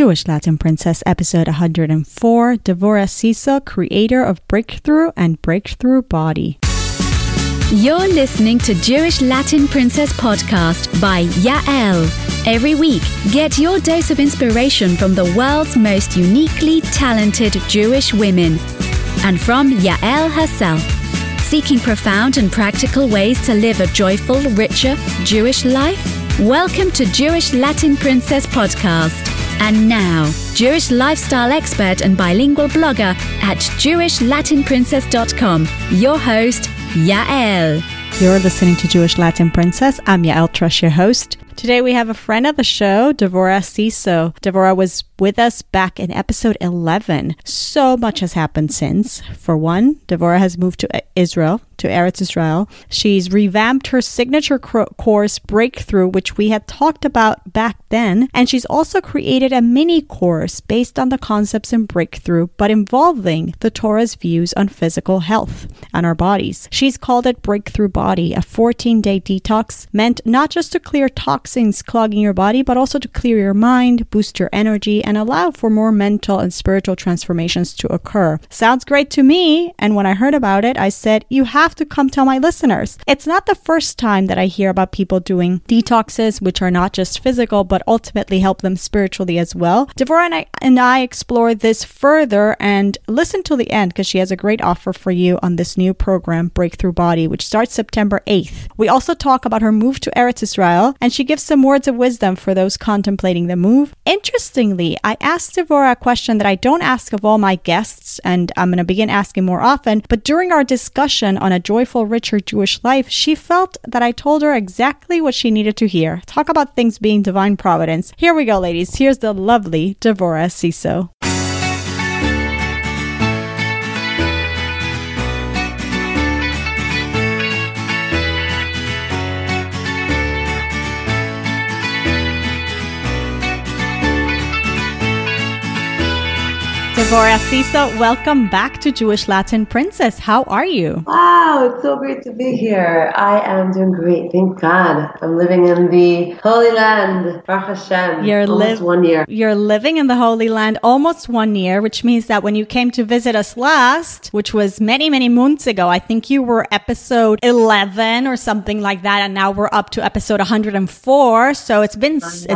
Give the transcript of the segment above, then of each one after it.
Jewish Latin Princess, episode 104. Devorah Cicurel, creator of Breakthrough and Breakthrough Body. You're listening to Jewish Latin Princess podcast by Yael. Every week, get your dose of inspiration from the world's most uniquely talented Jewish women and from Yael herself. Seeking profound and practical ways to live a joyful, richer Jewish life? Welcome to Jewish Latin Princess podcast. And now, Jewish lifestyle expert and bilingual blogger at JewishLatinPrincess.com, your host, Yael. You're listening to Jewish Latin Princess. I'm Yael Trusch, your host. Today we have a friend of the show, Devorah Cicurel. Devorah was with us back in episode 11. So much has happened since. For one, Devorah has moved to Israel to Eretz Israel. She's revamped her signature course Breakthrough, which we had talked about back then, and she's also created a mini course based on the concepts in Breakthrough, but involving the Torah's views on physical health and our bodies. She's called it Breakthrough Body, a 14 day detox meant not just to clear toxins clogging your body, but also to clear your mind, boost your energy, and allow for more mental and spiritual transformations to occur. Sounds great to me. And when I heard about it, I said, You have have to come tell my listeners. It's not the first time that I hear about people doing detoxes, which are not just physical, but ultimately help them spiritually as well. Devorah and I, and I explore this further and listen to the end because she has a great offer for you on this new program, Breakthrough Body, which starts September 8th. We also talk about her move to Eretz Israel, and she gives some words of wisdom for those contemplating the move. Interestingly, I asked Devorah a question that I don't ask of all my guests, and I'm going to begin asking more often, but during our discussion on a joyful, richer Jewish life, she felt that I told her exactly what she needed to hear. Talk about things being divine providence. Here we go, ladies. Here's the lovely Devorah Cicurel. Devorah Cicurel, welcome back to Jewish Latin Princess. How are you? Wow, it's so great to be here. I am doing great, thank God. I'm living in the Holy Land, Baruch Hashem. You're almost li- one year. You're living in the Holy Land almost one year, which means that when you came to visit us last, which was many, many months ago, I think you were episode 11 or something like that, and now we're up to episode 104. So it's been it's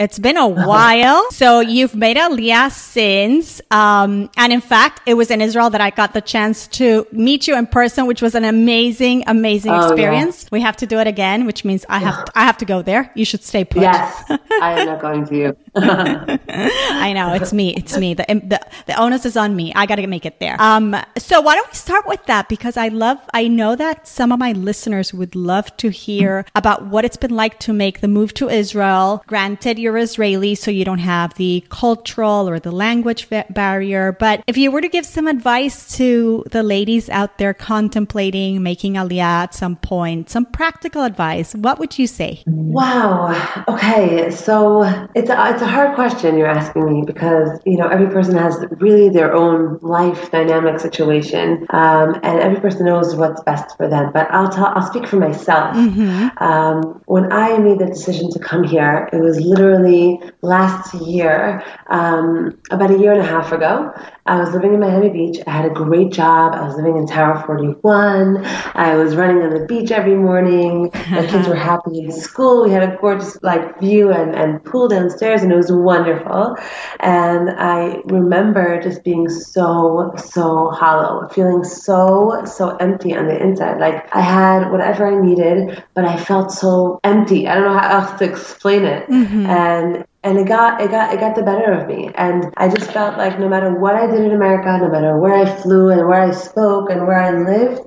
it's been a while. so you've made Aliyah since. Um, um, and in fact, it was in Israel that I got the chance to meet you in person, which was an amazing, amazing oh, experience. Yeah. We have to do it again, which means I have, to, I have to go there. You should stay put. Yes, I am not going to you. I know it's me. It's me. The, the, the onus is on me. I got to make it there. Um, so why don't we start with that? Because I love, I know that some of my listeners would love to hear about what it's been like to make the move to Israel. Granted, you're Israeli, so you don't have the cultural or the language barrier barrier. But if you were to give some advice to the ladies out there contemplating making aliyah at some point, some practical advice, what would you say? Wow. Okay. So it's a, it's a hard question you're asking me because, you know, every person has really their own life dynamic situation. Um, and every person knows what's best for them. But I'll tell, I'll speak for myself. Mm-hmm. Um, when I made the decision to come here, it was literally last year, um, about a year and a half ago ago. I was living in Miami Beach. I had a great job. I was living in Tower 41. I was running on the beach every morning. My kids were happy in school. We had a gorgeous like view and, and pool downstairs and it was wonderful. And I remember just being so, so hollow, feeling so, so empty on the inside. Like I had whatever I needed, but I felt so empty. I don't know how else to explain it. Mm-hmm. And and it got it got it got the better of me. And i just felt like no matter what i did in america no matter where i flew and where i spoke and where i lived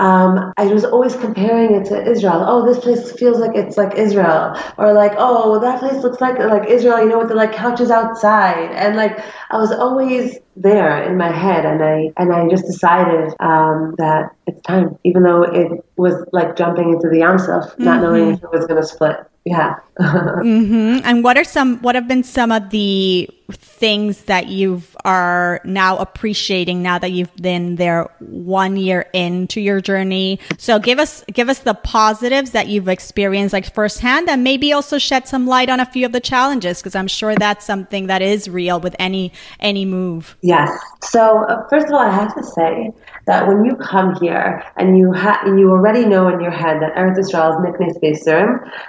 um, i was always comparing it to israel. Oh this place feels like it's like israel. Or like oh that place looks like like israel you know with the like couches outside. And like i was always there in my head and i and i just decided um, that it's time even though it was like jumping into the Yam Suf, not mm-hmm. knowing if it was going to split yeah. mm-hmm. And what are some? What have been some of the things that you are now appreciating now that you've been there one year into your journey? So give us give us the positives that you've experienced like firsthand, and maybe also shed some light on a few of the challenges because I'm sure that's something that is real with any any move. Yes. So uh, first of all, I have to say that when you come here and you have you already know in your head that Eretz Israel is Nikne Space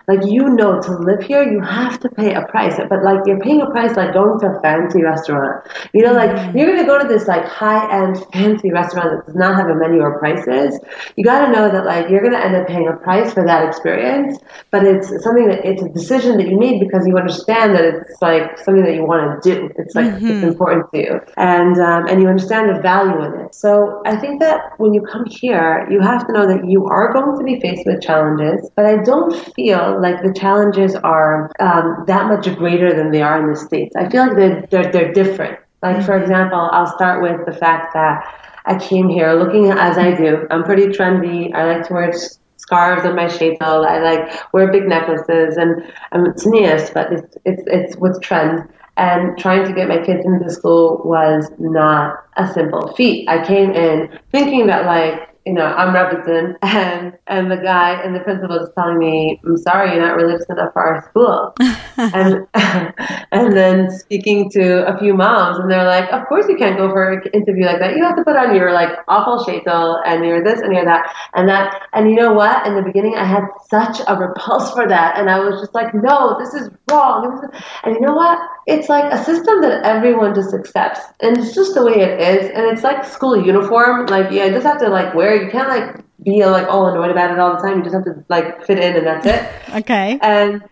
like you know to live here you have to pay a price. But like you're paying a price like going to a fancy restaurant. You know, like mm. you're gonna go to this like high end fancy restaurant that does not have a menu or prices. You gotta know that like you're gonna end up paying a price for that experience, but it's something that it's a decision that you made because you understand that it's like something that you want to do. It's like mm-hmm. it's important to you, and um, and you understand the value in it. So I think that when you come here, you have to know that you are going to be faced with challenges, but I don't feel like the challenges are um, that much greater than they are in the states. I feel like they're they're, they're different. Like for example, I'll start with the fact that I came here looking as I do. I'm pretty trendy. I like to wear scarves on my sheitel. I like wear big necklaces, and I'm tznius, but it's it's it's with trend. And trying to get my kids into school was not a simple feat. I came in thinking that like you know, I'm Rebbetzin, and and the guy and the principal is telling me, "I'm sorry, you're not religious enough for our school." and and then speaking to a few moms, and they're like, "Of course you can't go for an interview like that. You have to put on your like awful sheitel and you're this and you're that and that." And you know what? In the beginning, I had such a repulse for that, and I was just like, "No, this is wrong." And you know what? It's like a system that everyone just accepts, and it's just the way it is. And it's like school uniform. Like, yeah, you just have to like wear you can't like be like all annoyed about it all the time. You just have to like fit in and that's it. okay. And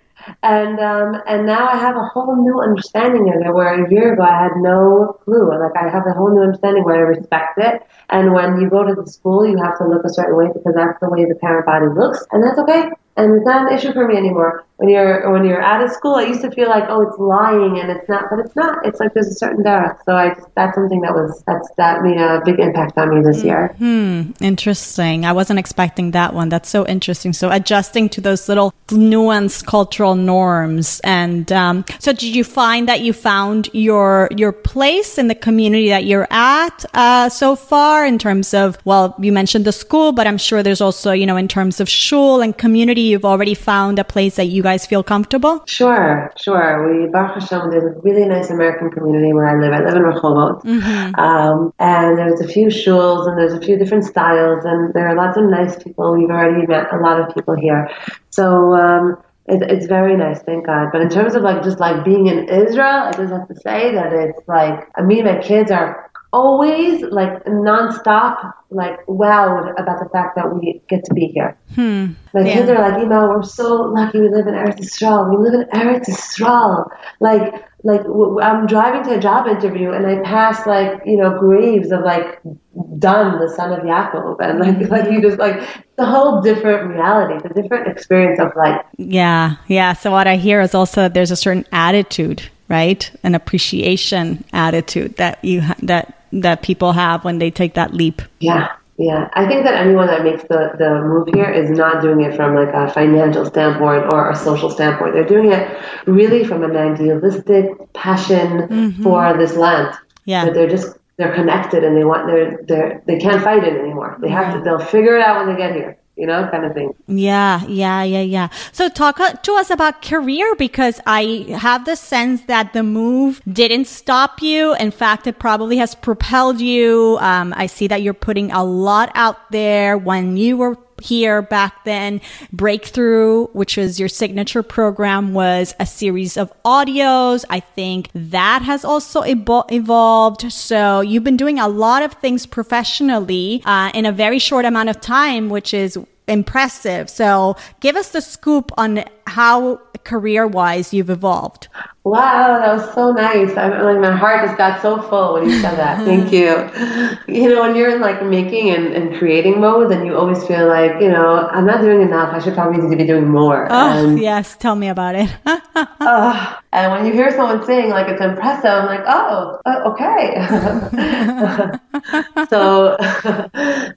and um, and now I have a whole new understanding of it. Where a year ago I had no clue. Like I have a whole new understanding where I respect it. And when you go to the school, you have to look a certain way because that's the way the parent body looks, and that's okay and it's not an issue for me anymore. When you're when you're out of school, I used to feel like, oh, it's lying, and it's not, but it's not. It's like there's a certain depth. So I just, that's something that was that's that made a big impact on me this year. Hmm. Interesting. I wasn't expecting that one. That's so interesting. So adjusting to those little nuanced cultural norms, and um, so did you find that you found your your place in the community that you're at uh, so far in terms of well, you mentioned the school, but I'm sure there's also you know in terms of shul and community you've already found a place that you guys feel comfortable? Sure, sure. We, Baruch Hashem, there's a really nice American community where I live. I live in Rehovot. Mm-hmm. Um, and there's a few shuls and there's a few different styles and there are lots of nice people. We've already met a lot of people here. So, um, it, it's very nice, thank God. But in terms of like just like being in Israel, I just have to say that it's like I mean, my kids are always like nonstop like wowed about the fact that we get to be here. Hmm. My yeah. kids are like, you know, we're so lucky we live in Eretz Yisrael. We live in Eretz Yisrael. Like, like I'm driving to a job interview and I pass like you know graves of like Dan, the son of Yaakov, and like like you just like the whole different reality, the different experience of life. Yeah, yeah. So what I hear is also that there's a certain attitude, right, an appreciation attitude that you ha- that that people have when they take that leap. Yeah. Yeah, I think that anyone that makes the, the move here is not doing it from like a financial standpoint or a social standpoint. They're doing it really from an idealistic passion mm-hmm. for this land. Yeah, that they're just they're connected and they want they're they're they can't fight it anymore. They have to they'll figure it out when they get here you know, kind of thing. Yeah, yeah, yeah, yeah. So talk to us about career because I have the sense that the move didn't stop you. In fact, it probably has propelled you. Um, I see that you're putting a lot out there when you were here back then. Breakthrough, which was your signature program, was a series of audios. I think that has also evol- evolved. So you've been doing a lot of things professionally uh, in a very short amount of time, which is impressive. So give us the scoop on how career wise you've evolved. Wow, that was so nice. I like my heart just got so full when you said that. Thank you. You know, when you're in like making and, and creating mode, then you always feel like, you know, I'm not doing enough. I should probably be doing more. Oh, and, yes. Tell me about it. uh, and when you hear someone saying like it's impressive, I'm like, oh, uh, okay. so,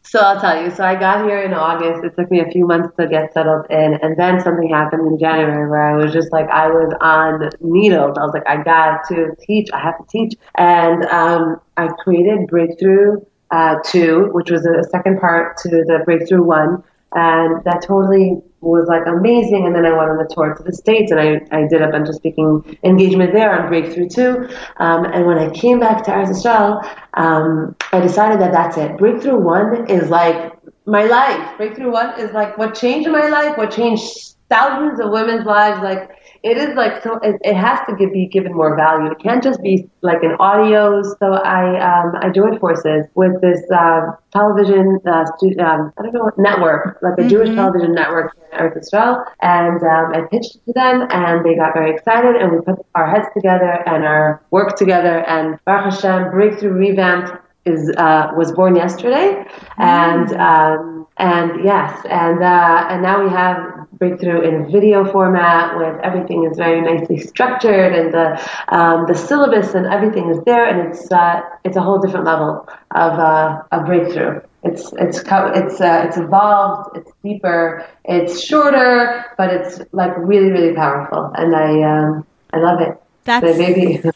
so I'll tell you. So I got here in August. It took me a few months to get settled in, and then something happened January where I was just like, I was on needles. I was like, I got to teach. I have to teach. And um, I created Breakthrough uh, 2, which was a second part to the Breakthrough 1. And that totally was like amazing. And then I went on the tour to the States and I, I did a bunch of speaking engagement there on Breakthrough 2. Um, and when I came back to Eretz Israel, um, I decided that that's it. Breakthrough 1 is like my life. Breakthrough 1 is like what changed my life, what changed thousands of women's lives. Like it is like so it, it has to give, be given more value. It can't just be like an audio. So I um, I joined forces with this uh, television uh, stu- um, I don't know what network, like a mm-hmm. Jewish television network in Eretz Israel, and um, I pitched it to them, and they got very excited, and we put our heads together and our work together, and Baruch Hashem, Breakthrough Revamped is uh, was born yesterday, mm-hmm. and um, and yes, and uh, and now we have breakthrough in a video format with everything is very nicely structured and the um, the syllabus and everything is there and it's uh, it's a whole different level of uh, a breakthrough. It's it's it's uh, it's evolved. It's deeper. It's shorter, but it's like really really powerful, and I um, I love it. That's so maybe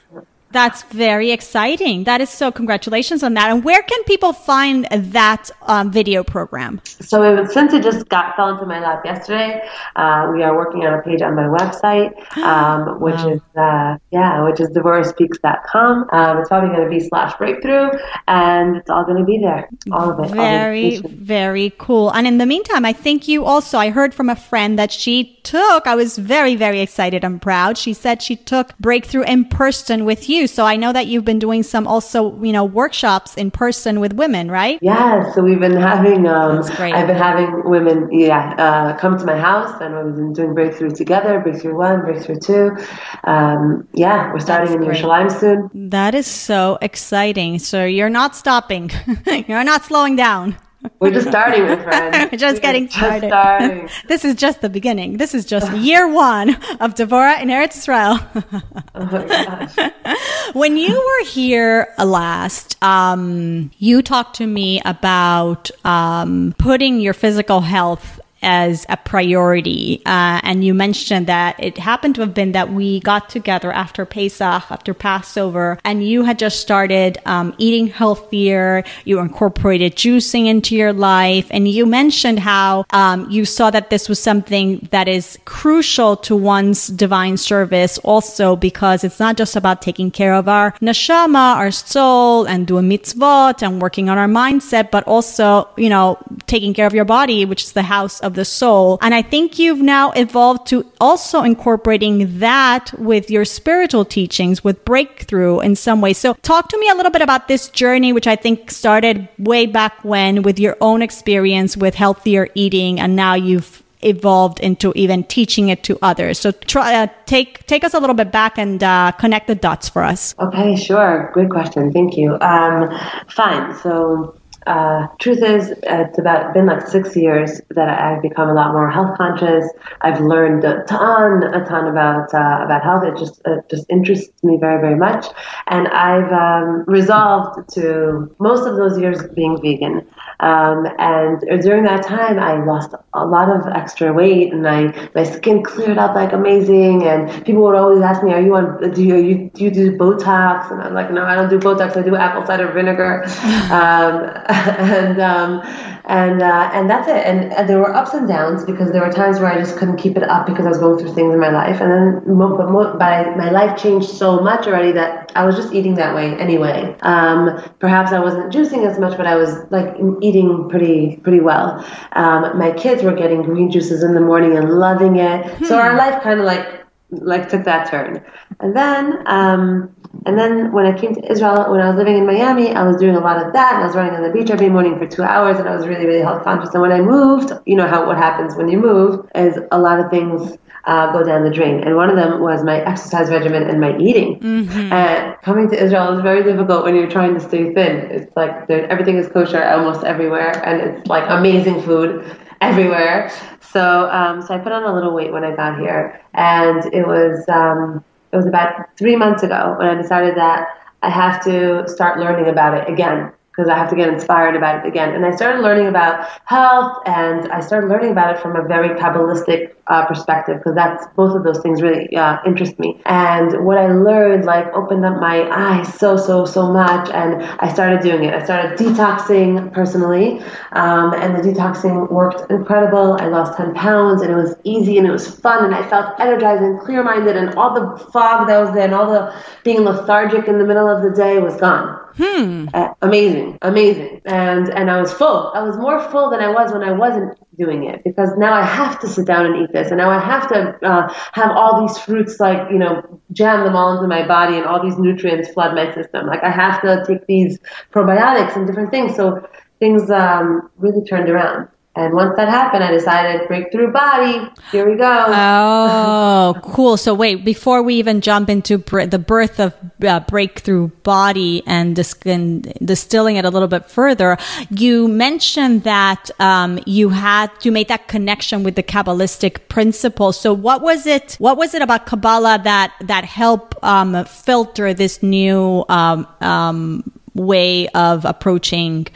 That's very exciting. That is so. Congratulations on that. And where can people find that um, video program? So it was, since it just got fell into my lap yesterday, uh, we are working on a page on my website, um, which wow. is uh, yeah, which is devorahspeaks.com. Um, it's probably going to be slash breakthrough, and it's all going to be there. All of it. Very very cool. And in the meantime, I think you also. I heard from a friend that she took. I was very very excited and proud. She said she took breakthrough in person with you you. So I know that you've been doing some also, you know, workshops in person with women, right? Yeah. So we've been having, um, great. I've been having women, yeah, uh, come to my house and we've been doing breakthrough together, breakthrough one, breakthrough two. Um, yeah, we're starting That's in Yerushalayim soon. That is so exciting. So you're not stopping. you're not slowing down. We're just starting, my friend. We're just We're getting started. starting. this is just the beginning. This is just year one of Devorah in Eretz Israel. oh my gosh. when you were here last, um, you talked to me about um, putting your physical health as a priority. Uh, and you mentioned that it happened to have been that we got together after Pesach, after Passover, and you had just started um, eating healthier. You incorporated juicing into your life. And you mentioned how um, you saw that this was something that is crucial to one's divine service also because it's not just about taking care of our neshama, our soul, and doing mitzvot and working on our mindset, but also, you know, taking care of your body, which is the house of of the soul. And I think you've now evolved to also incorporating that with your spiritual teachings, with breakthrough in some way. So talk to me a little bit about this journey, which I think started way back when with your own experience with healthier eating. And now you've evolved into even teaching it to others. So try uh, take take us a little bit back and uh, connect the dots for us. Okay, sure. Good question. Thank you. Um, fine. So uh, truth is, it's about been like six years that I've become a lot more health conscious. I've learned a ton, a ton about uh, about health. It just it just interests me very, very much, and I've um, resolved to most of those years being vegan. Um, and during that time, I lost a lot of extra weight, and I my skin cleared up like amazing. And people would always ask me, "Are you on? Do you, do you do Botox?" And I'm like, "No, I don't do Botox. I do apple cider vinegar." um, and um, and uh, and that's it. And, and, there were ups and downs because there were times where I just couldn't keep it up because I was going through things in my life. And then, but my my life changed so much already that I was just eating that way anyway. Um, perhaps I wasn't juicing as much, but I was like eating pretty pretty well. Um, my kids were getting green juices in the morning and loving it. Hmm. So our life kind of like like took that turn. And then um, and then when I came to Israel, when I was living in Miami, I was doing a lot of that. And I was running on the beach every morning for two hours, and I was really, really health conscious. And when I moved, you know how what happens when you move is a lot of things uh, go down the drain. And one of them was my exercise regimen and my eating. Mm-hmm. And coming to Israel is very difficult when you're trying to stay thin. It's like everything is kosher almost everywhere, and it's like amazing food everywhere. So, um, so I put on a little weight when I got here, and it was um, it was about three months ago when I decided that I have to start learning about it again because I have to get inspired about it again. And I started learning about health, and I started learning about it from a very kabbalistic uh, perspective because that's both of those things really uh, interest me. And what I learned like opened up my eyes so so so much, and I started doing it. I started detoxing personally, um, and the detoxing worked incredible. I lost 10 pounds, and it was easy and it was fun, and I felt energized and clear minded, and all the fog that was there, and all the being lethargic in the middle of the day was gone. Hmm. Uh, amazing, amazing, and and I was full. I was more full than I was when I wasn't doing it because now I have to sit down and eat this, and now I have to uh, have all these fruits, like you know, jam them all into my body, and all these nutrients flood my system. Like I have to take these probiotics and different things, so things um, really turned around. And once that happened, I decided breakthrough body. Here we go. Oh, cool. So wait, before we even jump into br- the birth of uh, breakthrough body and, dis- and distilling it a little bit further, you mentioned that um, you had you made that connection with the Kabbalistic principle. So what was it? What was it about Kabbalah that that helped um, filter this new um, um way of approaching?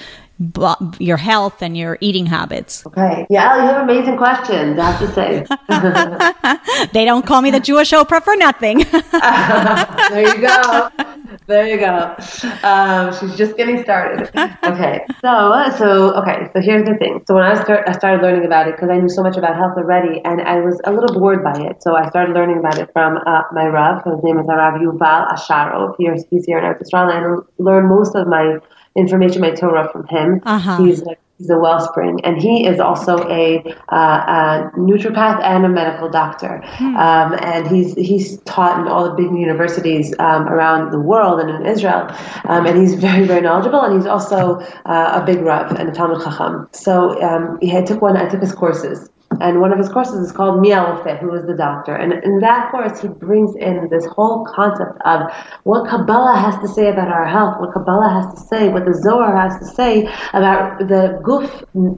Your health and your eating habits? Okay. Yeah, you have amazing questions, I have to say. they don't call me the Jewish Oprah for nothing. there you go. There you go. Um, she's just getting started. Okay. So, so okay. So here's the thing. So when I start, I started learning about it because I knew so much about health already, and I was a little bored by it. So I started learning about it from uh, my Rav. His name is Rav Yuval Asherov. He's, he's here in Eretz Israel, and I learned most of my information, my Torah from him. Uh-huh. He's a, he's a wellspring, and he is also a, uh, a naturopath and a medical doctor. Hmm. Um, and he's he's taught in all the big universities um, around the world and in Israel. Um, and he's very very knowledgeable, and he's also uh, a big Rav and a Talmid Chacham. So um, he I took one. I took his courses. And one of his courses is called Mi Rofeh, who is the doctor. And in that course, he brings in this whole concept of what Kabbalah has to say about our health, what Kabbalah has to say, what the Zohar has to say about the guf,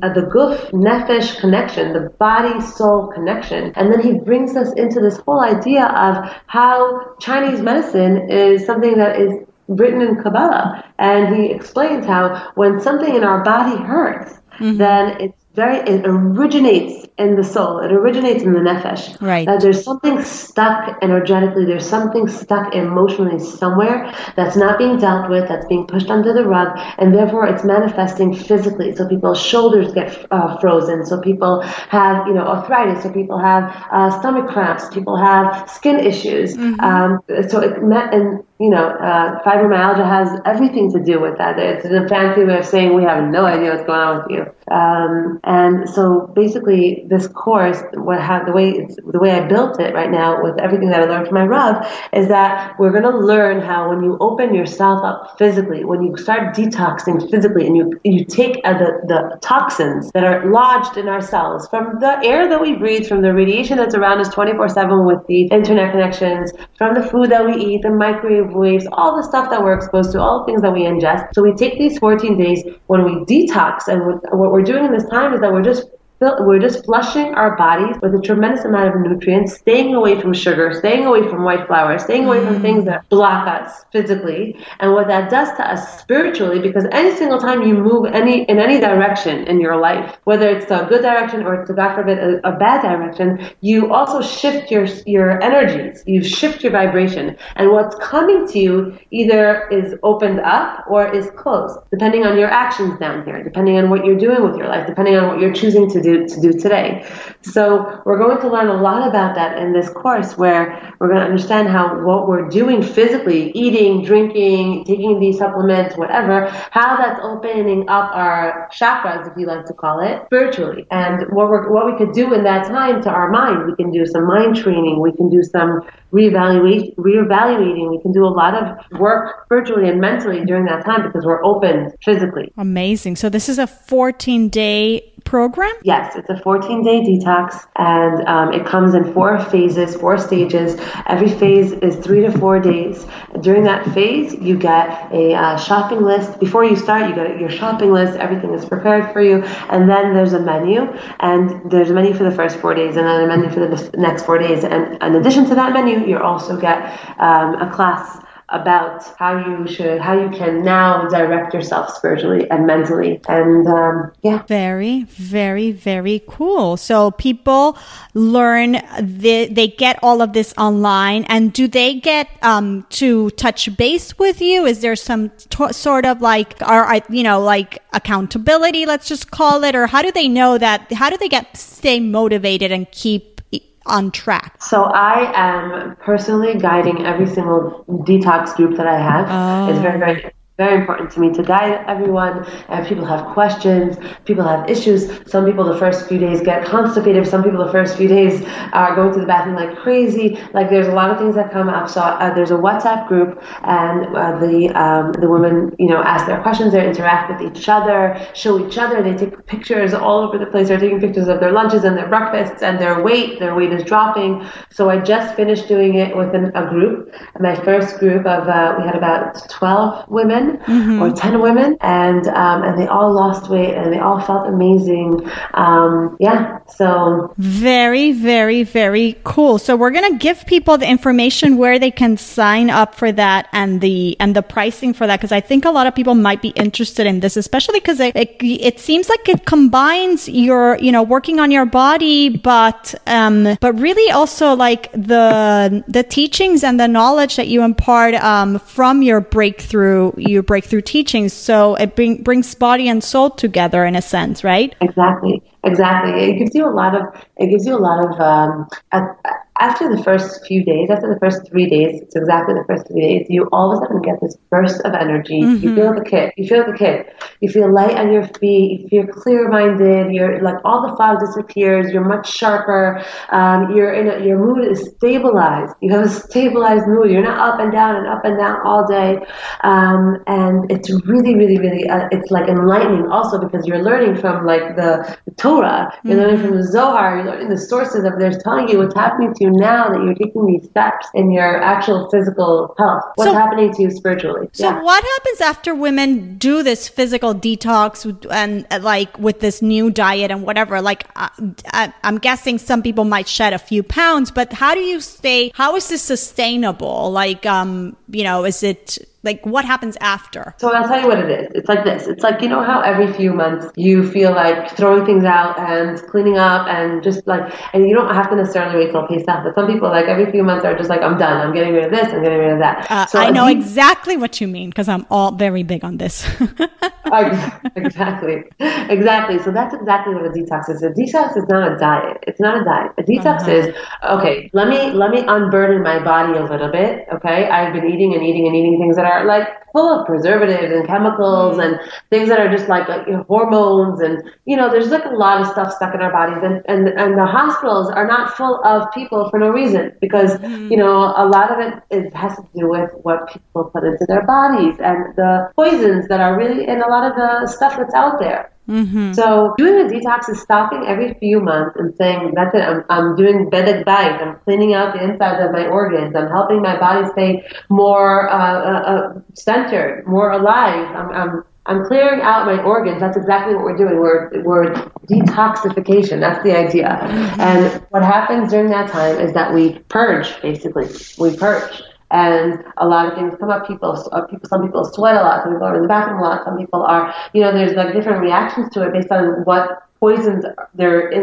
uh, the guf nefesh connection, the body soul connection. And then he brings us into this whole idea of how Chinese medicine is something that is written in Kabbalah. And he explains how when something in our body hurts, Mm-hmm. then it's very it originates in the soul. It originates in the nefesh. Right. that there's something stuck energetically. There's something stuck emotionally somewhere that's not being dealt with that's being pushed under the rug and therefore it's manifesting physically. So people's shoulders get uh, frozen. So people have you know arthritis. So people have uh, stomach cramps. People have skin issues. Um, so it met and you know, uh, fibromyalgia has everything to do with that. It's a fancy way of saying we have no idea what's going on with you. Um, and so basically, this course, what how, the way the way I built it right now with everything that I learned from my Rav is that we're going to learn how when you open yourself up physically, when you start detoxing physically, and you you take uh, the the toxins that are lodged in our cells from the air that we breathe, from the radiation that's around us 24/7 with the internet connections, from the food that we eat, the microwave waves, all the stuff that we're exposed to, all the things that we ingest. So we take these 14 days when we detox, and what what we're doing in this time is that we're just we're just flushing our bodies with a tremendous amount of nutrients, staying away from sugar, staying away from white flour, staying away from things that block us physically. And what that does to us spiritually, because any single time you move any in any direction in your life, whether it's a good direction or a God forbid a, a bad direction, you also shift your your energies. You shift your vibration, and what's coming to you either is opened up or is closed, depending on your actions down here, depending on what you're doing with your life, depending on what you're choosing to do to do today. So we're going to learn a lot about that in this course where we're going to understand how what we're doing physically, eating, drinking, taking these supplements, whatever, how that's opening up our chakras, if you like to call it, spiritually. And what we're what we could do in that time to our mind. We can do some mind training, we can do some reevaluate reevaluating, we can do a lot of work spiritually and mentally during that time because we're open physically. Amazing. So this is a 14 day program? Yes, it's a 14 day detox and um, it comes in four phases, four stages. Every phase is three to four days. During that phase, you get a uh, shopping list. Before you start, you get your shopping list, everything is prepared for you, and then there's a menu. And there's a menu for the first four days and then a menu for the next four days. And in addition to that menu, you also get um, a class about how you should, how you can now direct yourself spiritually and mentally. And um, yeah. Very, very, very cool. So people learn, the, they get all of this online. And do they get um, to touch base with you? Is there some t- sort of like, or, you know, like accountability, let's just call it? Or how do they know that? How do they get, stay motivated and keep on track? So I am personally guiding every single detox group that I have. Oh. It's very, very oh. Very important to me to guide everyone. And people have questions, people have issues. Some people the first few days get constipated. Some people the first few days are going to the bathroom like crazy. Like there's a lot of things that come up. So uh, there's a WhatsApp group, and uh, the um, the women you know ask their questions. They interact with each other, show each other. They take pictures all over the place. They're taking pictures of their lunches and their breakfasts and their weight. Their weight is dropping. So I just finished doing it with an, a group. My first group of uh, we had about 12 women mm-hmm. or 10 women and um, and they all lost weight and they all felt amazing um, yeah so very very very cool so we're gonna give people the information where they can sign up for that and the and the pricing for that because I think a lot of people might be interested in this especially because it, it, it seems like it combines your you know working on your body but um but really also like the the teachings and the knowledge that you impart um, from your breakthrough your breakthrough teachings. So it bring, brings body and soul together in a sense, right? Exactly. Exactly. It gives you a lot of, it gives you a lot of, um, after the first few days, after the first three days, it's exactly the first three days, you all of a sudden get this burst of energy. Mm-hmm. You feel the kick. You feel the kick. You feel light on your feet. You feel clear minded. You're like all the fog disappears. You're much sharper. Um, you're in a, your mood is stabilized. You have a stabilized mood. You're not up and down and up and down all day. Um, and it's really, really, really, uh, it's like enlightening also because you're learning from like the, the Torah. You're mm-hmm. learning from the Zohar. You're learning the sources of they're telling you what's happening to you now that you're taking these steps in your actual physical health? What's so, happening to you spiritually? So, yeah. what happens after women do this physical detox and uh, like with this new diet and whatever? Like, uh, I, I'm guessing some people might shed a few pounds, but how do you stay? How is this sustainable? Like, um, you know, is it like what happens after? So I'll tell you what it is. It's like this. It's like you know how every few months you feel like throwing things out and cleaning up and just like and you don't have to necessarily wait till Pesach. But some people like every few months are just like I'm done. I'm getting rid of this. I'm getting rid of that. Uh, so I know exactly what you mean because I'm all very big on this. exactly, exactly. So that's exactly what a detox is. A detox is not a diet. It's not a diet. A detox uh-huh. is okay. Let me let me unburden my body a little bit. Okay, I've been eating and eating and eating things that are are like full of preservatives and chemicals and things that are just like, like you know, hormones and you know there's like a lot of stuff stuck in our bodies and, and and the hospitals are not full of people for no reason because mm-hmm. you know a lot of it, it has to do with what people put into their bodies and the poisons that are really in a lot of the stuff that's out there Mm-hmm. So doing a detox is stopping every few months and saying, that's it, I'm, I'm doing bedek bayit, I'm cleaning out the insides of my organs, I'm helping my body stay more uh, uh, uh, centered, more alive, I'm, I'm I'm clearing out my organs. That's exactly what we're doing. We're, we're detoxification. That's the idea. Mm-hmm. And what happens during that time is that we purge, basically. We purge and a lot of things come up. People, uh, people, some people sweat a lot. Some people are in the bathroom a lot. Some people are, you know, there's like different reactions to it based on what poisons in,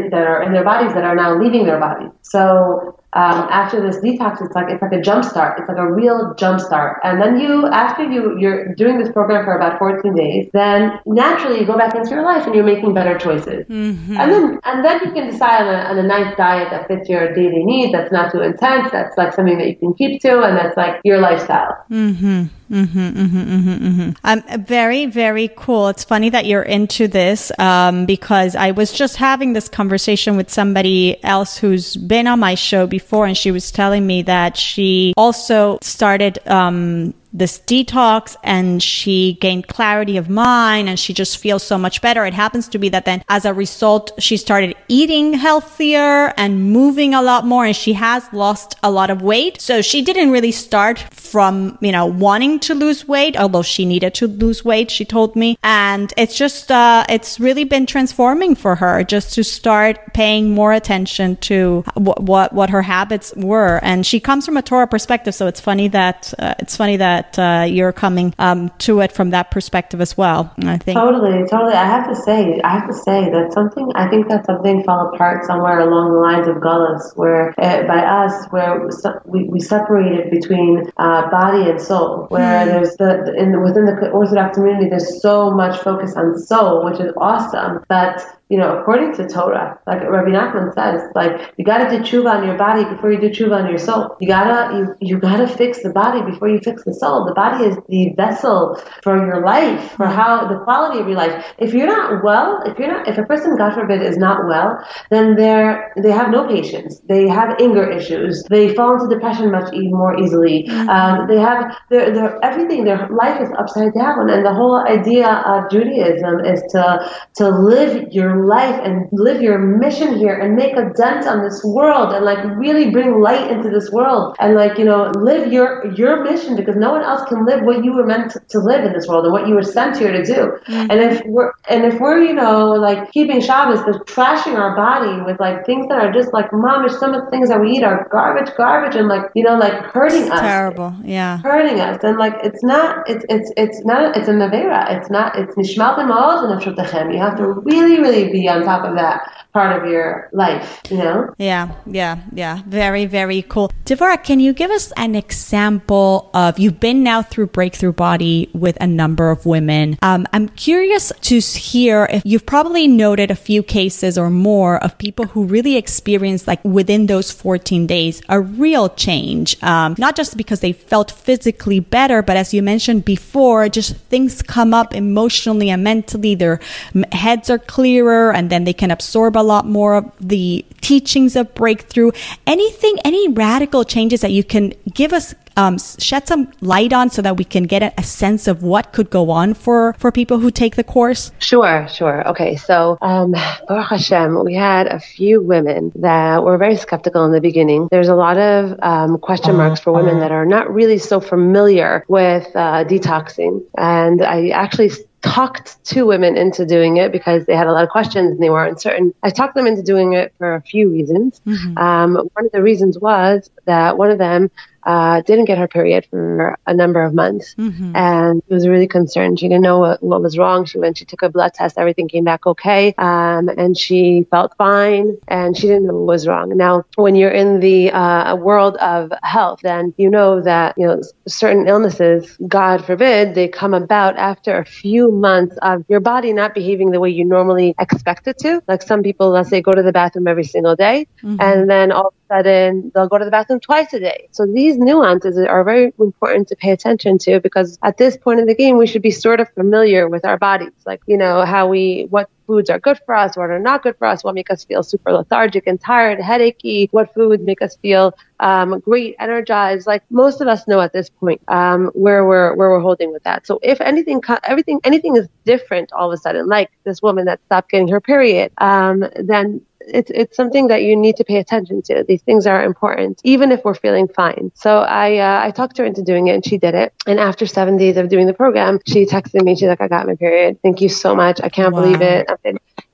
that are in their bodies that are now leaving their bodies. So um, after this detox, it's like it's like a jump start. It's like a real jump start. And then you, after you you're doing this program for about 14 days, then naturally you go back into your life and you're making better choices. Mm-hmm. And then and then you can decide on a, on a nice diet that fits your daily needs. That's not too intense. That's like something that you can keep to, and that's like your lifestyle. Mm-hmm. Mm-hmm, mm-hmm, mm-hmm, mm-hmm. Um, very, very cool. It's funny that you're into this um, because I was just having this conversation with somebody else who's been on my show before, and she was telling me that she also started um, this detox and she gained clarity of mind and she just feels so much better. It happens to be that then as a result, she started eating healthier and moving a lot more and she has lost a lot of weight. So she didn't really start from, you know, wanting to lose weight, although she needed to lose weight, she told me. And it's just, uh, it's really been transforming for her just to start paying more attention to what, what, what her habits were. And she comes from a Torah perspective. So it's funny that, uh, it's funny that, uh, you're coming, um, to it from that perspective as well. I think. Totally, totally. I have to say, I have to say that something, I think that something fell apart somewhere along the lines of Gullus, where uh, by us, where we, we separated between, uh, body and soul, where mm. there's the, in, within the Orthodox community, there's so much focus on soul, which is awesome. But you know, according to Torah, like Rabbi Nachman says, like you gotta do tshuva on your body before you do tshuva on your soul. You gotta you you gotta fix the body before you fix the soul. The body is the vessel for your life, for how the quality of your life. If you're not well, if you're not if a person, God forbid, is not well, then they're they have no patience. They have anger issues. They fall into depression much more easily. Mm-hmm. Um, they have their, their everything. Their life is upside down, and the whole idea of Judaism is to to live your life and live your mission here and make a dent on this world and like really bring light into this world and like you know live your your mission because no one else can live what you were meant to, to live in this world and what you were sent here to do. Mm-hmm. and if we're and if we're you know like keeping Shabbos but trashing our body with like things that are just like momish some of the things that we eat are garbage garbage and like you know like hurting it's us. terrible. Yeah. Hurting us. And like it's not it's it's it's not it's a nevera. It's not it's nishmat and you have to really really be on top of that part of your life, you know? Yeah, yeah, yeah. Very, very cool. Devorah, can you give us an example of you've been now through Breakthrough Body with a number of women. Um, I'm curious to hear if you've probably noted a few cases or more of people who really experienced, like within those 14 days, a real change. Um, not just because they felt physically better, but as you mentioned before, just things come up emotionally and mentally. Their heads are clearer and then they can absorb a lot more of the teachings of breakthrough. Anything, any radical changes that you can give us um, shed some light on so that we can get a, a, sense of what could go on for, for people who take the course? Sure, sure. Okay, so um, Baruch Hashem, we had a few women that were very skeptical in the beginning. There's a lot of um, question marks for women that are not really so familiar with uh, detoxing. And I actually talked two women into doing it because they had a lot of questions and they were uncertain. I talked them into doing it for a few reasons. Mm-hmm. Um, one of the reasons was that one of them uh, didn't get her period for a number of months mm-hmm. and was really concerned. She didn't know what, what was wrong. She went, she took a blood test, everything came back okay. Um, and she felt fine and she didn't know what was wrong. Now, when you're in the uh, world of health, then you know that, you know, certain illnesses, God forbid, they come about after a few months of your body not behaving the way you normally expect it to. Like some people, let's say, go to the bathroom every single day mm-hmm. and then all sudden they'll go to the bathroom twice a day. So these these nuances are very important to pay attention to because at this point in the game, we should be sort of familiar with our bodies, like, you know, how we, what foods are good for us, what are not good for us, what make us feel super lethargic and tired, headachy, what foods make us feel um, great, energized. Like most of us know at this point um, where we're where we're holding with that. So if anything, everything, anything is different all of a sudden, like this woman that stopped getting her period, um, then it's it's something that you need to pay attention to. These things are important, even if we're feeling fine. So I uh, I talked her into doing it, and she did it. And after seven days of doing the program, she texted me. She's like, "I got my period. Thank you so much. I can't wow. believe it."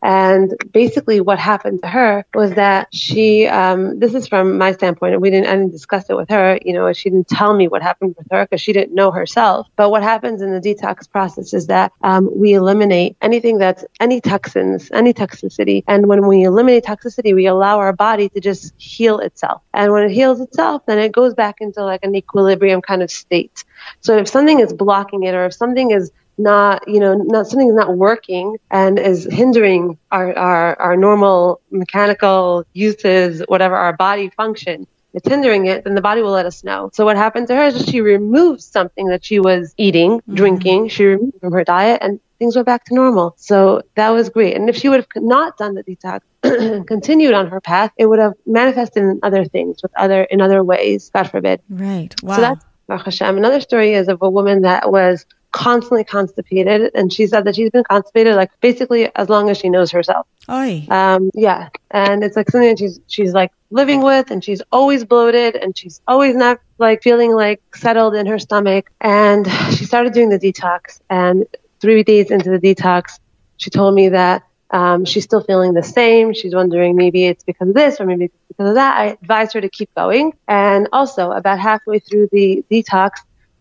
And basically, what happened to her was that she, um, this is from my standpoint, and we didn't, I didn't discuss it with her. You know, she didn't tell me what happened with her because she didn't know herself. But what happens in the detox process is that um, we eliminate anything that's any toxins, any toxicity. And when we eliminate toxicity, we allow our body to just heal itself. And when it heals itself, then it goes back into like an equilibrium kind of state. So if something is blocking it or if something is not, you know, not something's not working and is hindering our, our, our normal mechanical uses, whatever our body function, it's hindering it, then the body will let us know. So what happened to her is she removed something that she was eating, mm-hmm. drinking, she removed from her diet and things went back to normal. So that was great. And if she would have not done the detox, and continued on her path, it would have manifested in other things with other in other ways, God forbid. Right. Wow. So that's Baruch Hashem. Another story is of a woman that was constantly constipated, and she said that she's been constipated like basically as long as she knows herself. Oy. Um, yeah, and it's like something that she's she's like living with, and she's always bloated, and she's always not like feeling like settled in her stomach. And she started doing the detox, and three days into the detox, she told me that um, she's still feeling the same. She's wondering maybe it's because of this or maybe it's because of that. I advised her to keep going. And also, about halfway through the detox,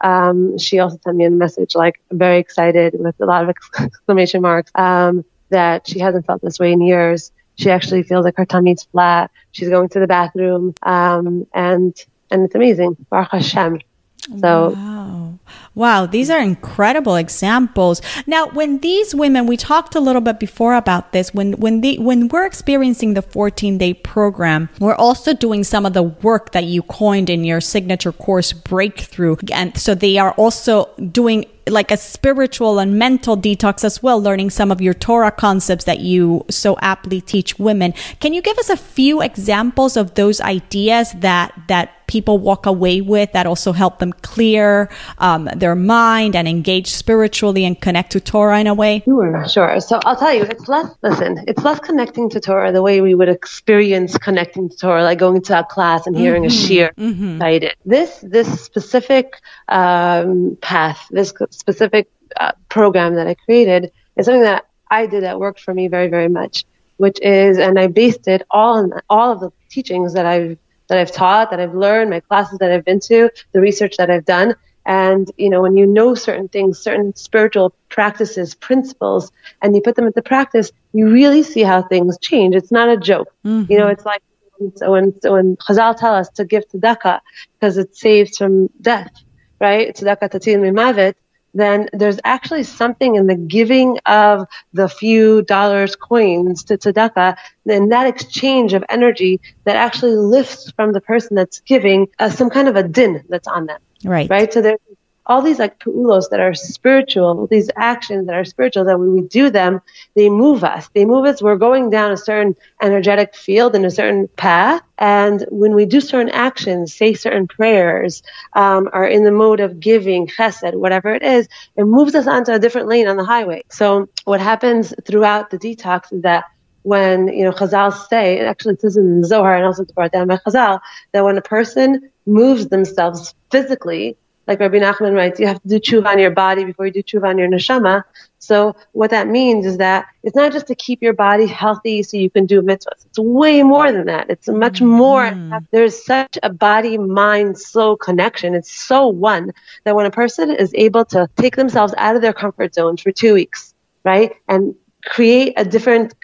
um, she also sent me a message, like very excited with a lot of exclamation marks, um, that she hasn't felt this way in years. She actually feels like her tummy's flat. She's going to the bathroom, um, and and it's amazing. Baruch Hashem. So Wow. Wow, these are incredible examples. Now, when these women, we talked a little bit before about this, when when the when we're experiencing the 14-day program, we're also doing some of the work that you coined in your signature course breakthrough. And so they are also doing like a spiritual and mental detox as well, learning some of your Torah concepts that you so aptly teach women. Can you give us a few examples of those ideas that that people walk away with that also help them clear um, their mind and engage spiritually and connect to Torah in a way? Sure, sure. So I'll tell you, it's less, listen, it's less connecting to Torah the way we would experience connecting to Torah, like going to a class and hearing a shiur cited. This, this specific um, path, this specific uh, program that I created is something that I did that worked for me very, very much, which is, and I based it all on all of the teachings that I've that I've taught, that I've learned, my classes that I've been to, the research that I've done. And, you know, when you know certain things, certain spiritual practices, principles, and you put them into practice, you really see how things change. It's not a joke. Mm-hmm. You know, it's like so when, so when Chazal tell us to give tzedakah because it saves from death, right? Tzedakah tatzil mimavet, then there's actually something in the giving of the few dollars, coins to tzedakah, in that exchange of energy that actually lifts from the person that's giving uh, some kind of a din that's on them. Right. Right. So there's all these like pu'ulos that are spiritual, these actions that are spiritual, that when we do them, they move us. They move us. We're going down a certain energetic field in a certain path. And when we do certain actions, say certain prayers, um, are in the mode of giving, chesed, whatever it is, it moves us onto a different lane on the highway. So what happens throughout the detox is that when, you know, Chazal say, it actually says in the Zohar and also it's brought down by Chazal, that when a person moves themselves physically, like Rabbi Nachman writes, you have to do tshuva on your body before you do tshuva on your neshama. So what that means is that it's not just to keep your body healthy so you can do mitzvahs. It's way more than that. It's much more. There's such a body, mind, soul connection. It's so one that when a person is able to take themselves out of their comfort zone for two weeks, right, and create a different,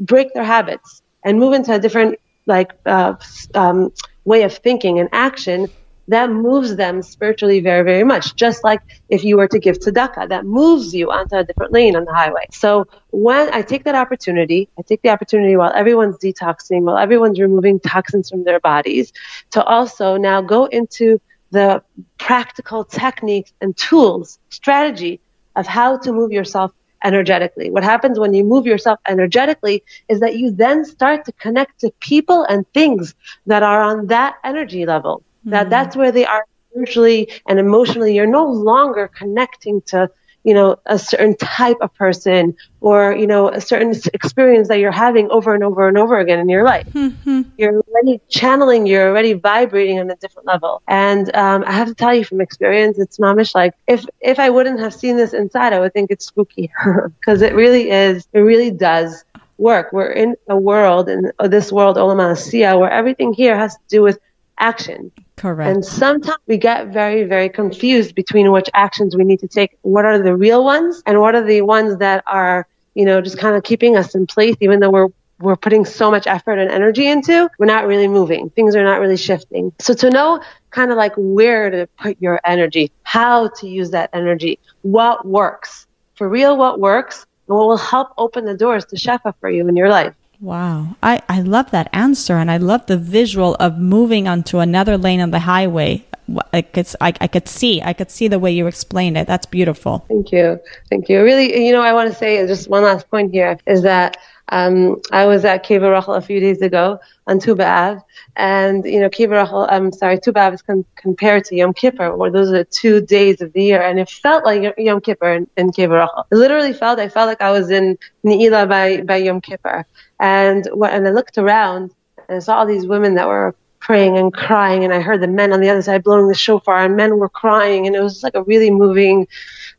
break their habits and move into a different like uh, um, way of thinking and action, that moves them spiritually very, very much. Just like if you were to give tzedakah, that moves you onto a different lane on the highway. So when I take that opportunity, I take the opportunity while everyone's detoxing, while everyone's removing toxins from their bodies, to also now go into the practical techniques and tools, strategy of how to move yourself energetically. What happens when you move yourself energetically is that you then start to connect to people and things that are on that energy level. That hmm. that's where they are spiritually and emotionally. You're no longer connecting to, you know, a certain type of person or, you know, a certain experience that you're having over and over and over again in your life. Hmm, hmm. You're already channeling, you're already vibrating on a different level. And um, I have to tell you from experience, it's mamish like if if I wouldn't have seen this inside, I would think it's spooky because it really is. It really does work. We're in a world, in this world, Olam Asiya, where everything here has to do with action. Correct. And sometimes we get very, very confused between which actions we need to take. What are the real ones and what are the ones that are, you know, just kind of keeping us in place, even though we're we're putting so much effort and energy into, we're not really moving. Things are not really shifting. So to know kind of like where to put your energy, how to use that energy, what works, for real, what works, and what will help open the doors to Shefa for you in your life. Wow. I, I love that answer and I love the visual of moving onto another lane on the highway I could, I, I could see, I could see the way you explained it. That's beautiful. Thank you. Thank you. Really, you know, I want to say just one last point here is that um, I was at Kever Rachel a few days ago on Tu B'Av, and you know, Kever Rachel, I'm sorry, Tu B'Av is con- compared to Yom Kippur, where those are the two days of the year, and it felt like Yom Kippur in, in Kever Rachel. It literally felt, I felt like I was in Ne'ilah by, by Yom Kippur. And when and I looked around and I saw all these women that were praying and crying, and I heard the men on the other side blowing the shofar, and men were crying, and it was like a really moving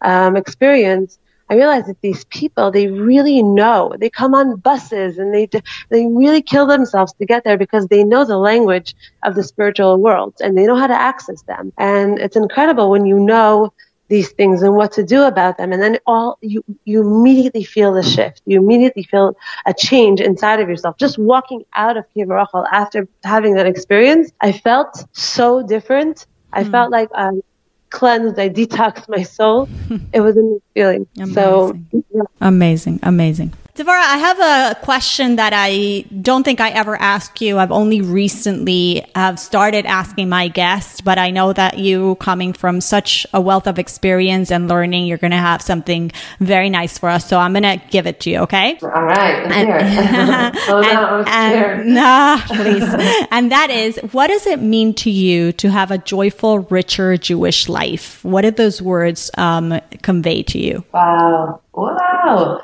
um, experience. I realized that these people, they really know. They come on buses and they they really kill themselves to get there because they know the language of the spiritual world and they know how to access them. And it's incredible when you know these things and what to do about them and then all you you immediately feel the shift you immediately feel a change inside of yourself just walking out of Kever after having that experience i felt so different i mm. felt like um, cleansed. I detoxed my soul. it was a new feeling. Amazing. So yeah. amazing, amazing. Devorah, I have a question that I don't think I ever asked you. I've only recently have started asking my guests, but I know that you coming from such a wealth of experience and learning, you're going to have something very nice for us. So I'm going to give it to you. Okay. All right. And, oh, no, and, nah, please. and that is, what does it mean to you to have a joyful, richer Jewish life? What did those words um, convey to you? Wow. Wow.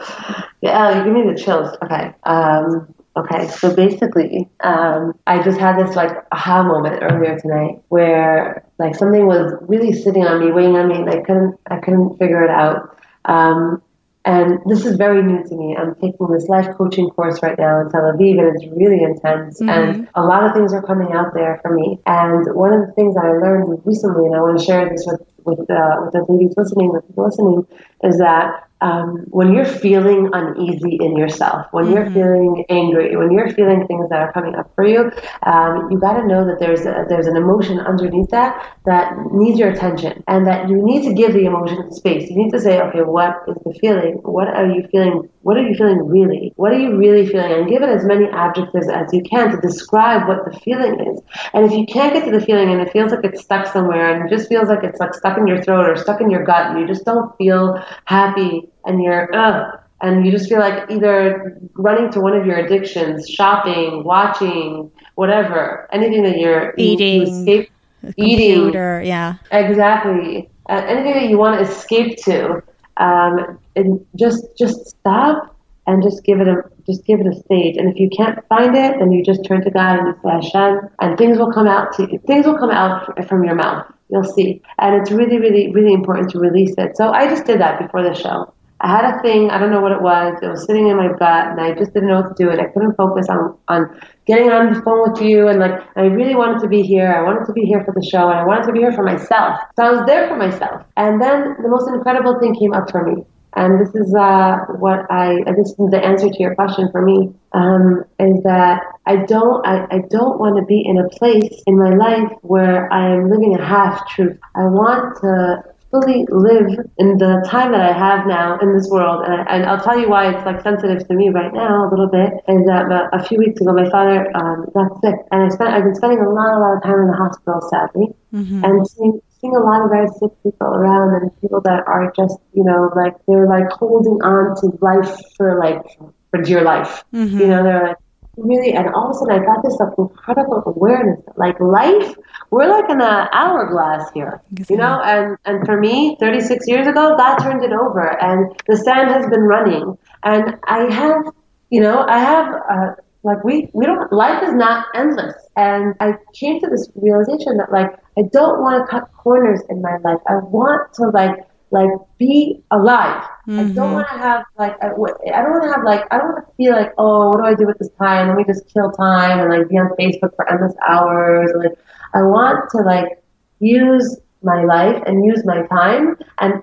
Yeah, you give me the chills. Okay. Um, okay. So basically, um, I just had this like aha moment earlier tonight where like something was really sitting on me, weighing on me, and I couldn't, I couldn't figure it out. Um, and this is very new to me. I'm taking this life coaching course right now in Tel Aviv, and it's really intense. Mm-hmm. And a lot of things are coming out there for me. And one of the things I learned recently, and I want to share this with with uh, with the ladies listening, with people listening, is that um, when you're feeling uneasy in yourself, when mm-hmm. you're feeling angry, when you're feeling things that are coming up for you, um, you got to know that there's a, there's an emotion underneath that that needs your attention, and that you need to give the emotion space. You need to say, okay, what is the feeling? What are you feeling? What are you feeling really? What are you really feeling? And give it as many adjectives as you can to describe what the feeling is. And if you can't get to the feeling and it feels like it's stuck somewhere and it just feels like it's like stuck in your throat or stuck in your gut and you just don't feel happy and you're uh, and you just feel like either running to one of your addictions, shopping, watching, whatever, anything that you're eating, escape, eating, yeah, exactly, uh, anything that you want to escape to, um, and just just stop and just give it a just give it a stage. And if you can't find it, then you just turn to God and you say Hashem, and things will come out to you. Things will come out from your mouth. You'll see, and it's really, really, really important to release it. So I just did that before the show. I had a thing, I don't know what it was. It was sitting in my gut and I just didn't know what to do and I couldn't focus on, on getting on the phone with you and like I really wanted to be here. I wanted to be here for the show and I wanted to be here for myself. So I was there for myself. And then the most incredible thing came up for me. And this is uh, what I, this is the answer to your question for me, um, is that I don't, I, I don't want to be in a place in my life where I am living a half truth. I want to fully live in the time that I have now in this world. And, I, and I'll tell you why it's like sensitive to me right now a little bit is that a few weeks ago my father um, got sick, and I spent I've been spending a lot a lot of time in the hospital sadly, mm-hmm. and seeing seeing a lot of very sick people around and people that are just you know like they're like holding on to life for like for dear life. Mm-hmm. You know they're like really, and all of a sudden I got this like incredible awareness that like life, we're like in an hourglass here, you know, and, and for me, 36 years ago, that turned it over and the sand has been running and I have, you know, I have, uh, like we, we don't, life is not endless. And I came to this realization that like, I don't want to cut corners in my life. I want to like, like be alive. Mm-hmm. I don't mm-hmm. want to have like I, I don't want to have like I don't want to feel like oh what do I do with this time? Let me just kill time and like be on Facebook for endless hours. And, Like I want to like use my life and use my time and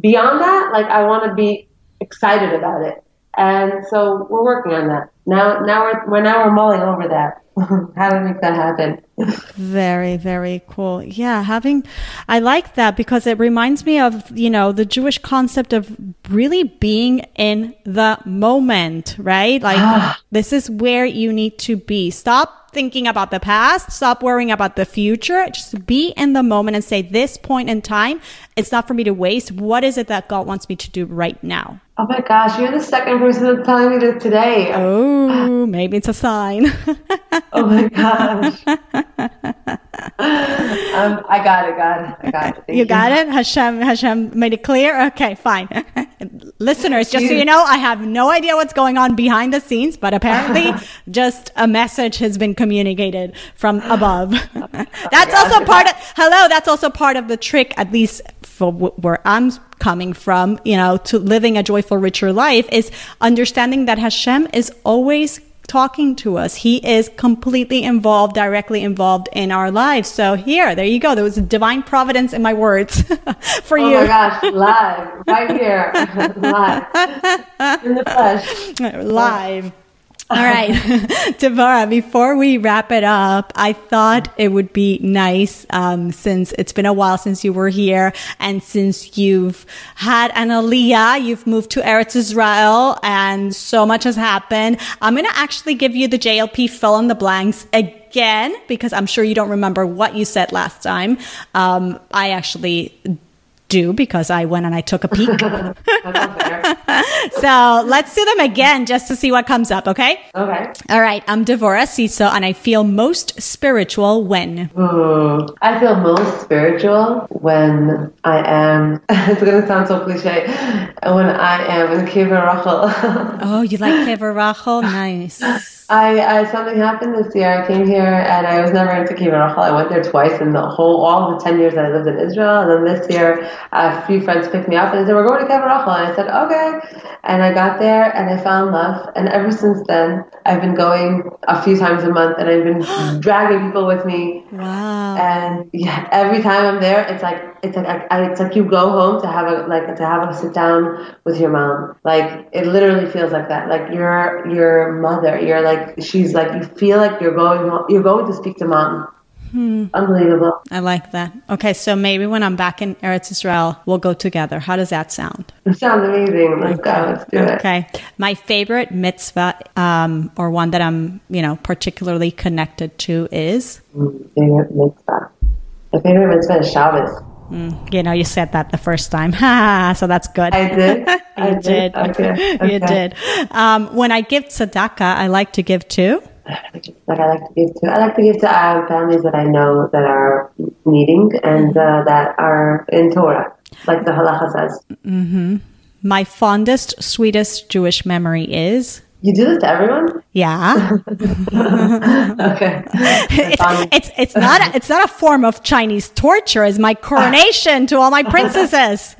beyond that like I want to be excited about it. And so we're working on that. Now now we're, we're now we're mulling over that. how to make that happen. very, very cool. Yeah, having, I like that because it reminds me of, you know, the Jewish concept of really being in the moment, right? Like, ah. this is where you need to be. Stop thinking about the past. Stop worrying about the future. Just be in the moment and say, this point in time, it's not for me to waste. What is it that God wants me to do right now? Oh my gosh, you're the second person that's telling me this today. Oh, maybe it's a sign. oh my gosh. um, I got it, got it, I got it. Thank you got it? Hashem, Hashem made it clear? Okay, fine. Listeners, just so you know, I have no idea what's going on behind the scenes, but apparently just a message has been communicated from above. that's also part of, hello, that's also part of the trick, at least for where I'm coming from, you know, to living a joyful, richer life is understanding that Hashem is always talking to us. He is completely involved, directly involved in our lives. So here, there you go. There was divine providence in my words for oh you. Oh my gosh, live, right here, live, in the flesh. Live. All right, Devora, before we wrap it up, I thought it would be nice, um, since it's been a while since you were here and since you've had an aliyah, you've moved to Eretz Israel and so much has happened. I'm going to actually give you the JLP fill in the blanks again because I'm sure you don't remember what you said last time. Um, I actually do because I went and I took a peek. so let's do them again just to see what comes up, okay? Okay. All right. I'm Devora Ciso and I feel most spiritual when? Mm, I feel most spiritual when I am, it's going to sound so cliche, when I am in Kever Rachel. oh, you like Kever Rachel? Nice. I, I, something happened this year. I came here and I was never into Kever Rachel. I went there twice in the whole all the ten years that I lived in Israel. And then this year, a few friends picked me up and they said, "We're going to Rachel." And I said, "Okay." And I got there and I fell in love. And ever since then, I've been going a few times a month and I've been dragging people with me. Wow. And yeah, every time I'm there, it's like it's like I, it's like you go home to have a like to have a sit down with your mom. Like it literally feels like that. Like your your mother. You're like she's like you feel like you're going you're going to speak to mom. Hmm. Unbelievable. I like that. Okay, so maybe when I'm back in Eretz Israel, we'll go together. How does that sound? It sounds amazing. Let's okay. go. Let's do it. Okay. My favorite mitzvah, um, or one that I'm, you know, particularly connected to is? Favorite mitzvah. My favorite mitzvah is Shabbos. Mm, you know, you said that the first time, so that's good. I did. you I did. did. Okay. okay. You did. Um, when I give tzedakah, I like to give to. Like I like to give to, I like to give to uh, families that I know that are needing and uh, that are in Torah, like the halacha says. Mm-hmm. My fondest, sweetest Jewish memory is. You do this to everyone? Yeah. okay. It's, it's, it's not a, it's not a form of Chinese torture. It's my coronation to all my princesses.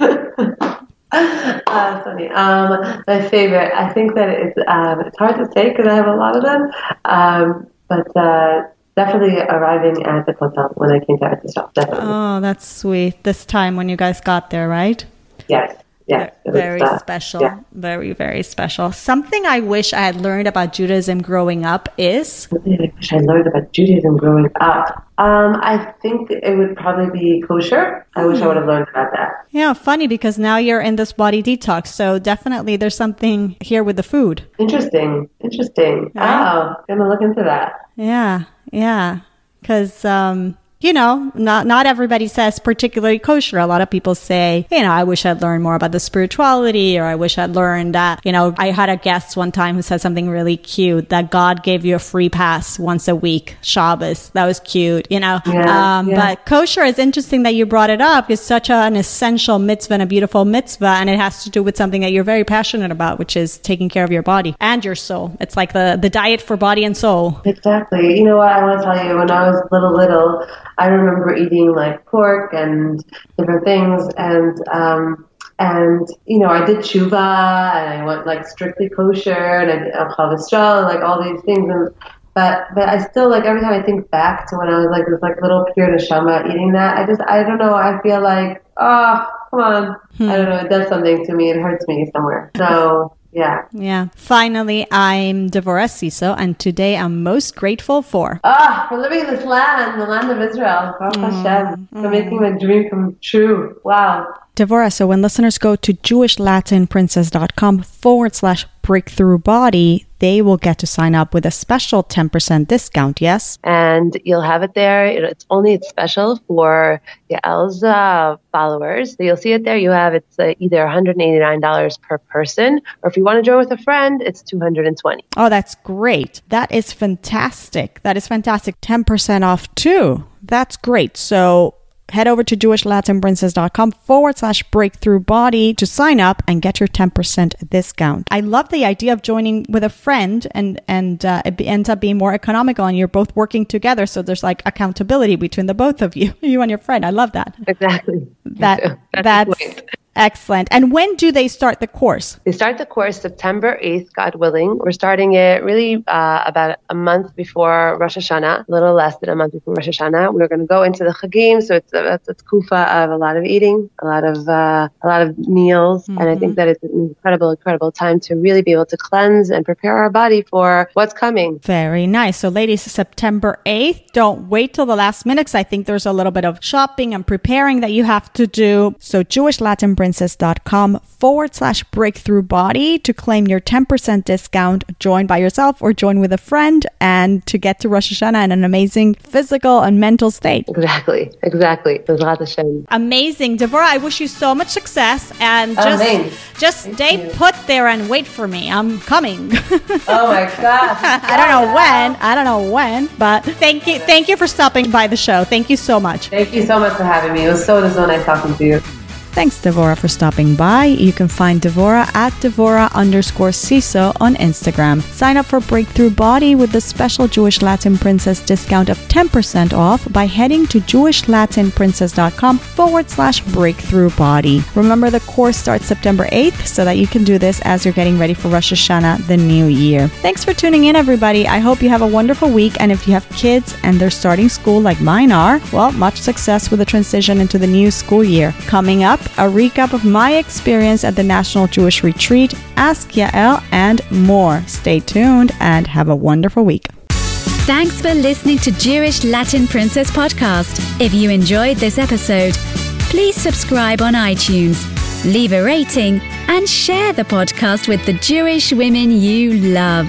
Uh, funny. Um, my favorite. I think that it's um, it's hard to say because I have a lot of them. Um, but uh, definitely arriving at the hotel when I came to Definitely. Oh, that's sweet. This time when you guys got there, right? Yes. Yes, very special. Yeah. Very, very special. Something I wish I had learned about Judaism growing up is. Something I wish I learned about Judaism growing up. Um, I think it would probably be kosher. I wish I would have learned about that. Yeah, funny because now you're in this body detox. So definitely there's something here with the food. Interesting. Interesting. Right? Oh, gonna look into that. Yeah, yeah. Because um, you know, not not everybody says particularly kosher. A lot of people say, you know, I wish I'd learned more about the spirituality, or I wish I'd learned that. You know, I had a guest one time who said something really cute that God gave you a free pass once a week, Shabbos. That was cute, you know. Yeah, um, yeah. But kosher is interesting that you brought it up. It's such an essential mitzvah and a beautiful mitzvah, and it has to do with something that you're very passionate about, which is taking care of your body and your soul. It's like the the diet for body and soul. Exactly. You know what I want to tell you? When I was little, little. I remember eating like pork and different things, and um, and you know I did tshuva and I went like strictly kosher and I did al like all these things, and but but I still like every time I think back to when I was like this like little pure neshama eating that, I just I don't know I feel like oh come on hmm. I don't know it does something to me it hurts me somewhere so. Yeah. Yeah. Finally, I'm Devorah Siso, and today I'm most grateful for. Ah, for living in this land, the land of Israel. Baruch mm. Hashem, for mm. making my dream come true. Wow. Devorah, so when listeners go to jewishlatinprincess.com forward slash breakthrough body, they will get to sign up with a special 10% discount, yes? And you'll have it there. It's only it's special for Yael's uh, followers. So you'll see it there. You have it's uh, either $189 per person, or if you want to join with a friend, it's 220 Oh, that's great. That is fantastic. That is fantastic. 10% off too. That's great. So head over to jewishlatinprincess.com forward slash breakthrough body to sign up and get your 10% discount. I love the idea of joining with a friend and, and uh, it ends up being more economical and you're both working together. So there's like accountability between the both of you, you and your friend. I love that. Exactly. That, that's, that's Excellent. And when do they start the course? They start the course September 8th, God willing. We're starting it really uh, about a month before Rosh Hashanah, a little less than a month before Rosh Hashanah. We're going to go into the Chagim, so it's a, it's a kufa of a lot of eating, a lot of uh, a lot of meals, mm-hmm. and I think mm-hmm. that it's an incredible, incredible time to really be able to cleanse and prepare our body for what's coming. Very nice. So, ladies, September 8th. Don't wait till the last minute because I think there's a little bit of shopping and preparing that you have to do. So, Jewish Latin princess.com forward slash breakthrough body to claim your 10% discount, join by yourself or join with a friend, and to get to Rosh Hashanah in an amazing physical and mental state. Exactly, exactly. Amazing. Devorah, I wish you so much success and just, oh, just stay you. put there and wait for me. I'm coming. oh my God. I don't know when. I don't know when, but thank you. Thank you for stopping by the show. Thank you so much. Thank you so much for having me. It was so, it was so nice talking to you. Thanks, Devora, for stopping by. You can find Devora at Devora underscore CISO on Instagram. Sign up for Breakthrough Body with the special Jewish Latin Princess discount of 10% off by heading to jewishlatinprincess.com forward slash breakthrough body. Remember, the course starts September 8th so that you can do this as you're getting ready for Rosh Hashanah, the new year. Thanks for tuning in, everybody. I hope you have a wonderful week. And if you have kids and they're starting school like mine are, well, much success with the transition into the new school year. Coming up, a recap of my experience at the National Jewish Retreat, Ask Yael, and more. Stay tuned and have a wonderful week. Thanks for listening to Jewish Latin Princess Podcast. If you enjoyed this episode, please subscribe on iTunes, leave a rating, and share the podcast with the Jewish women you love.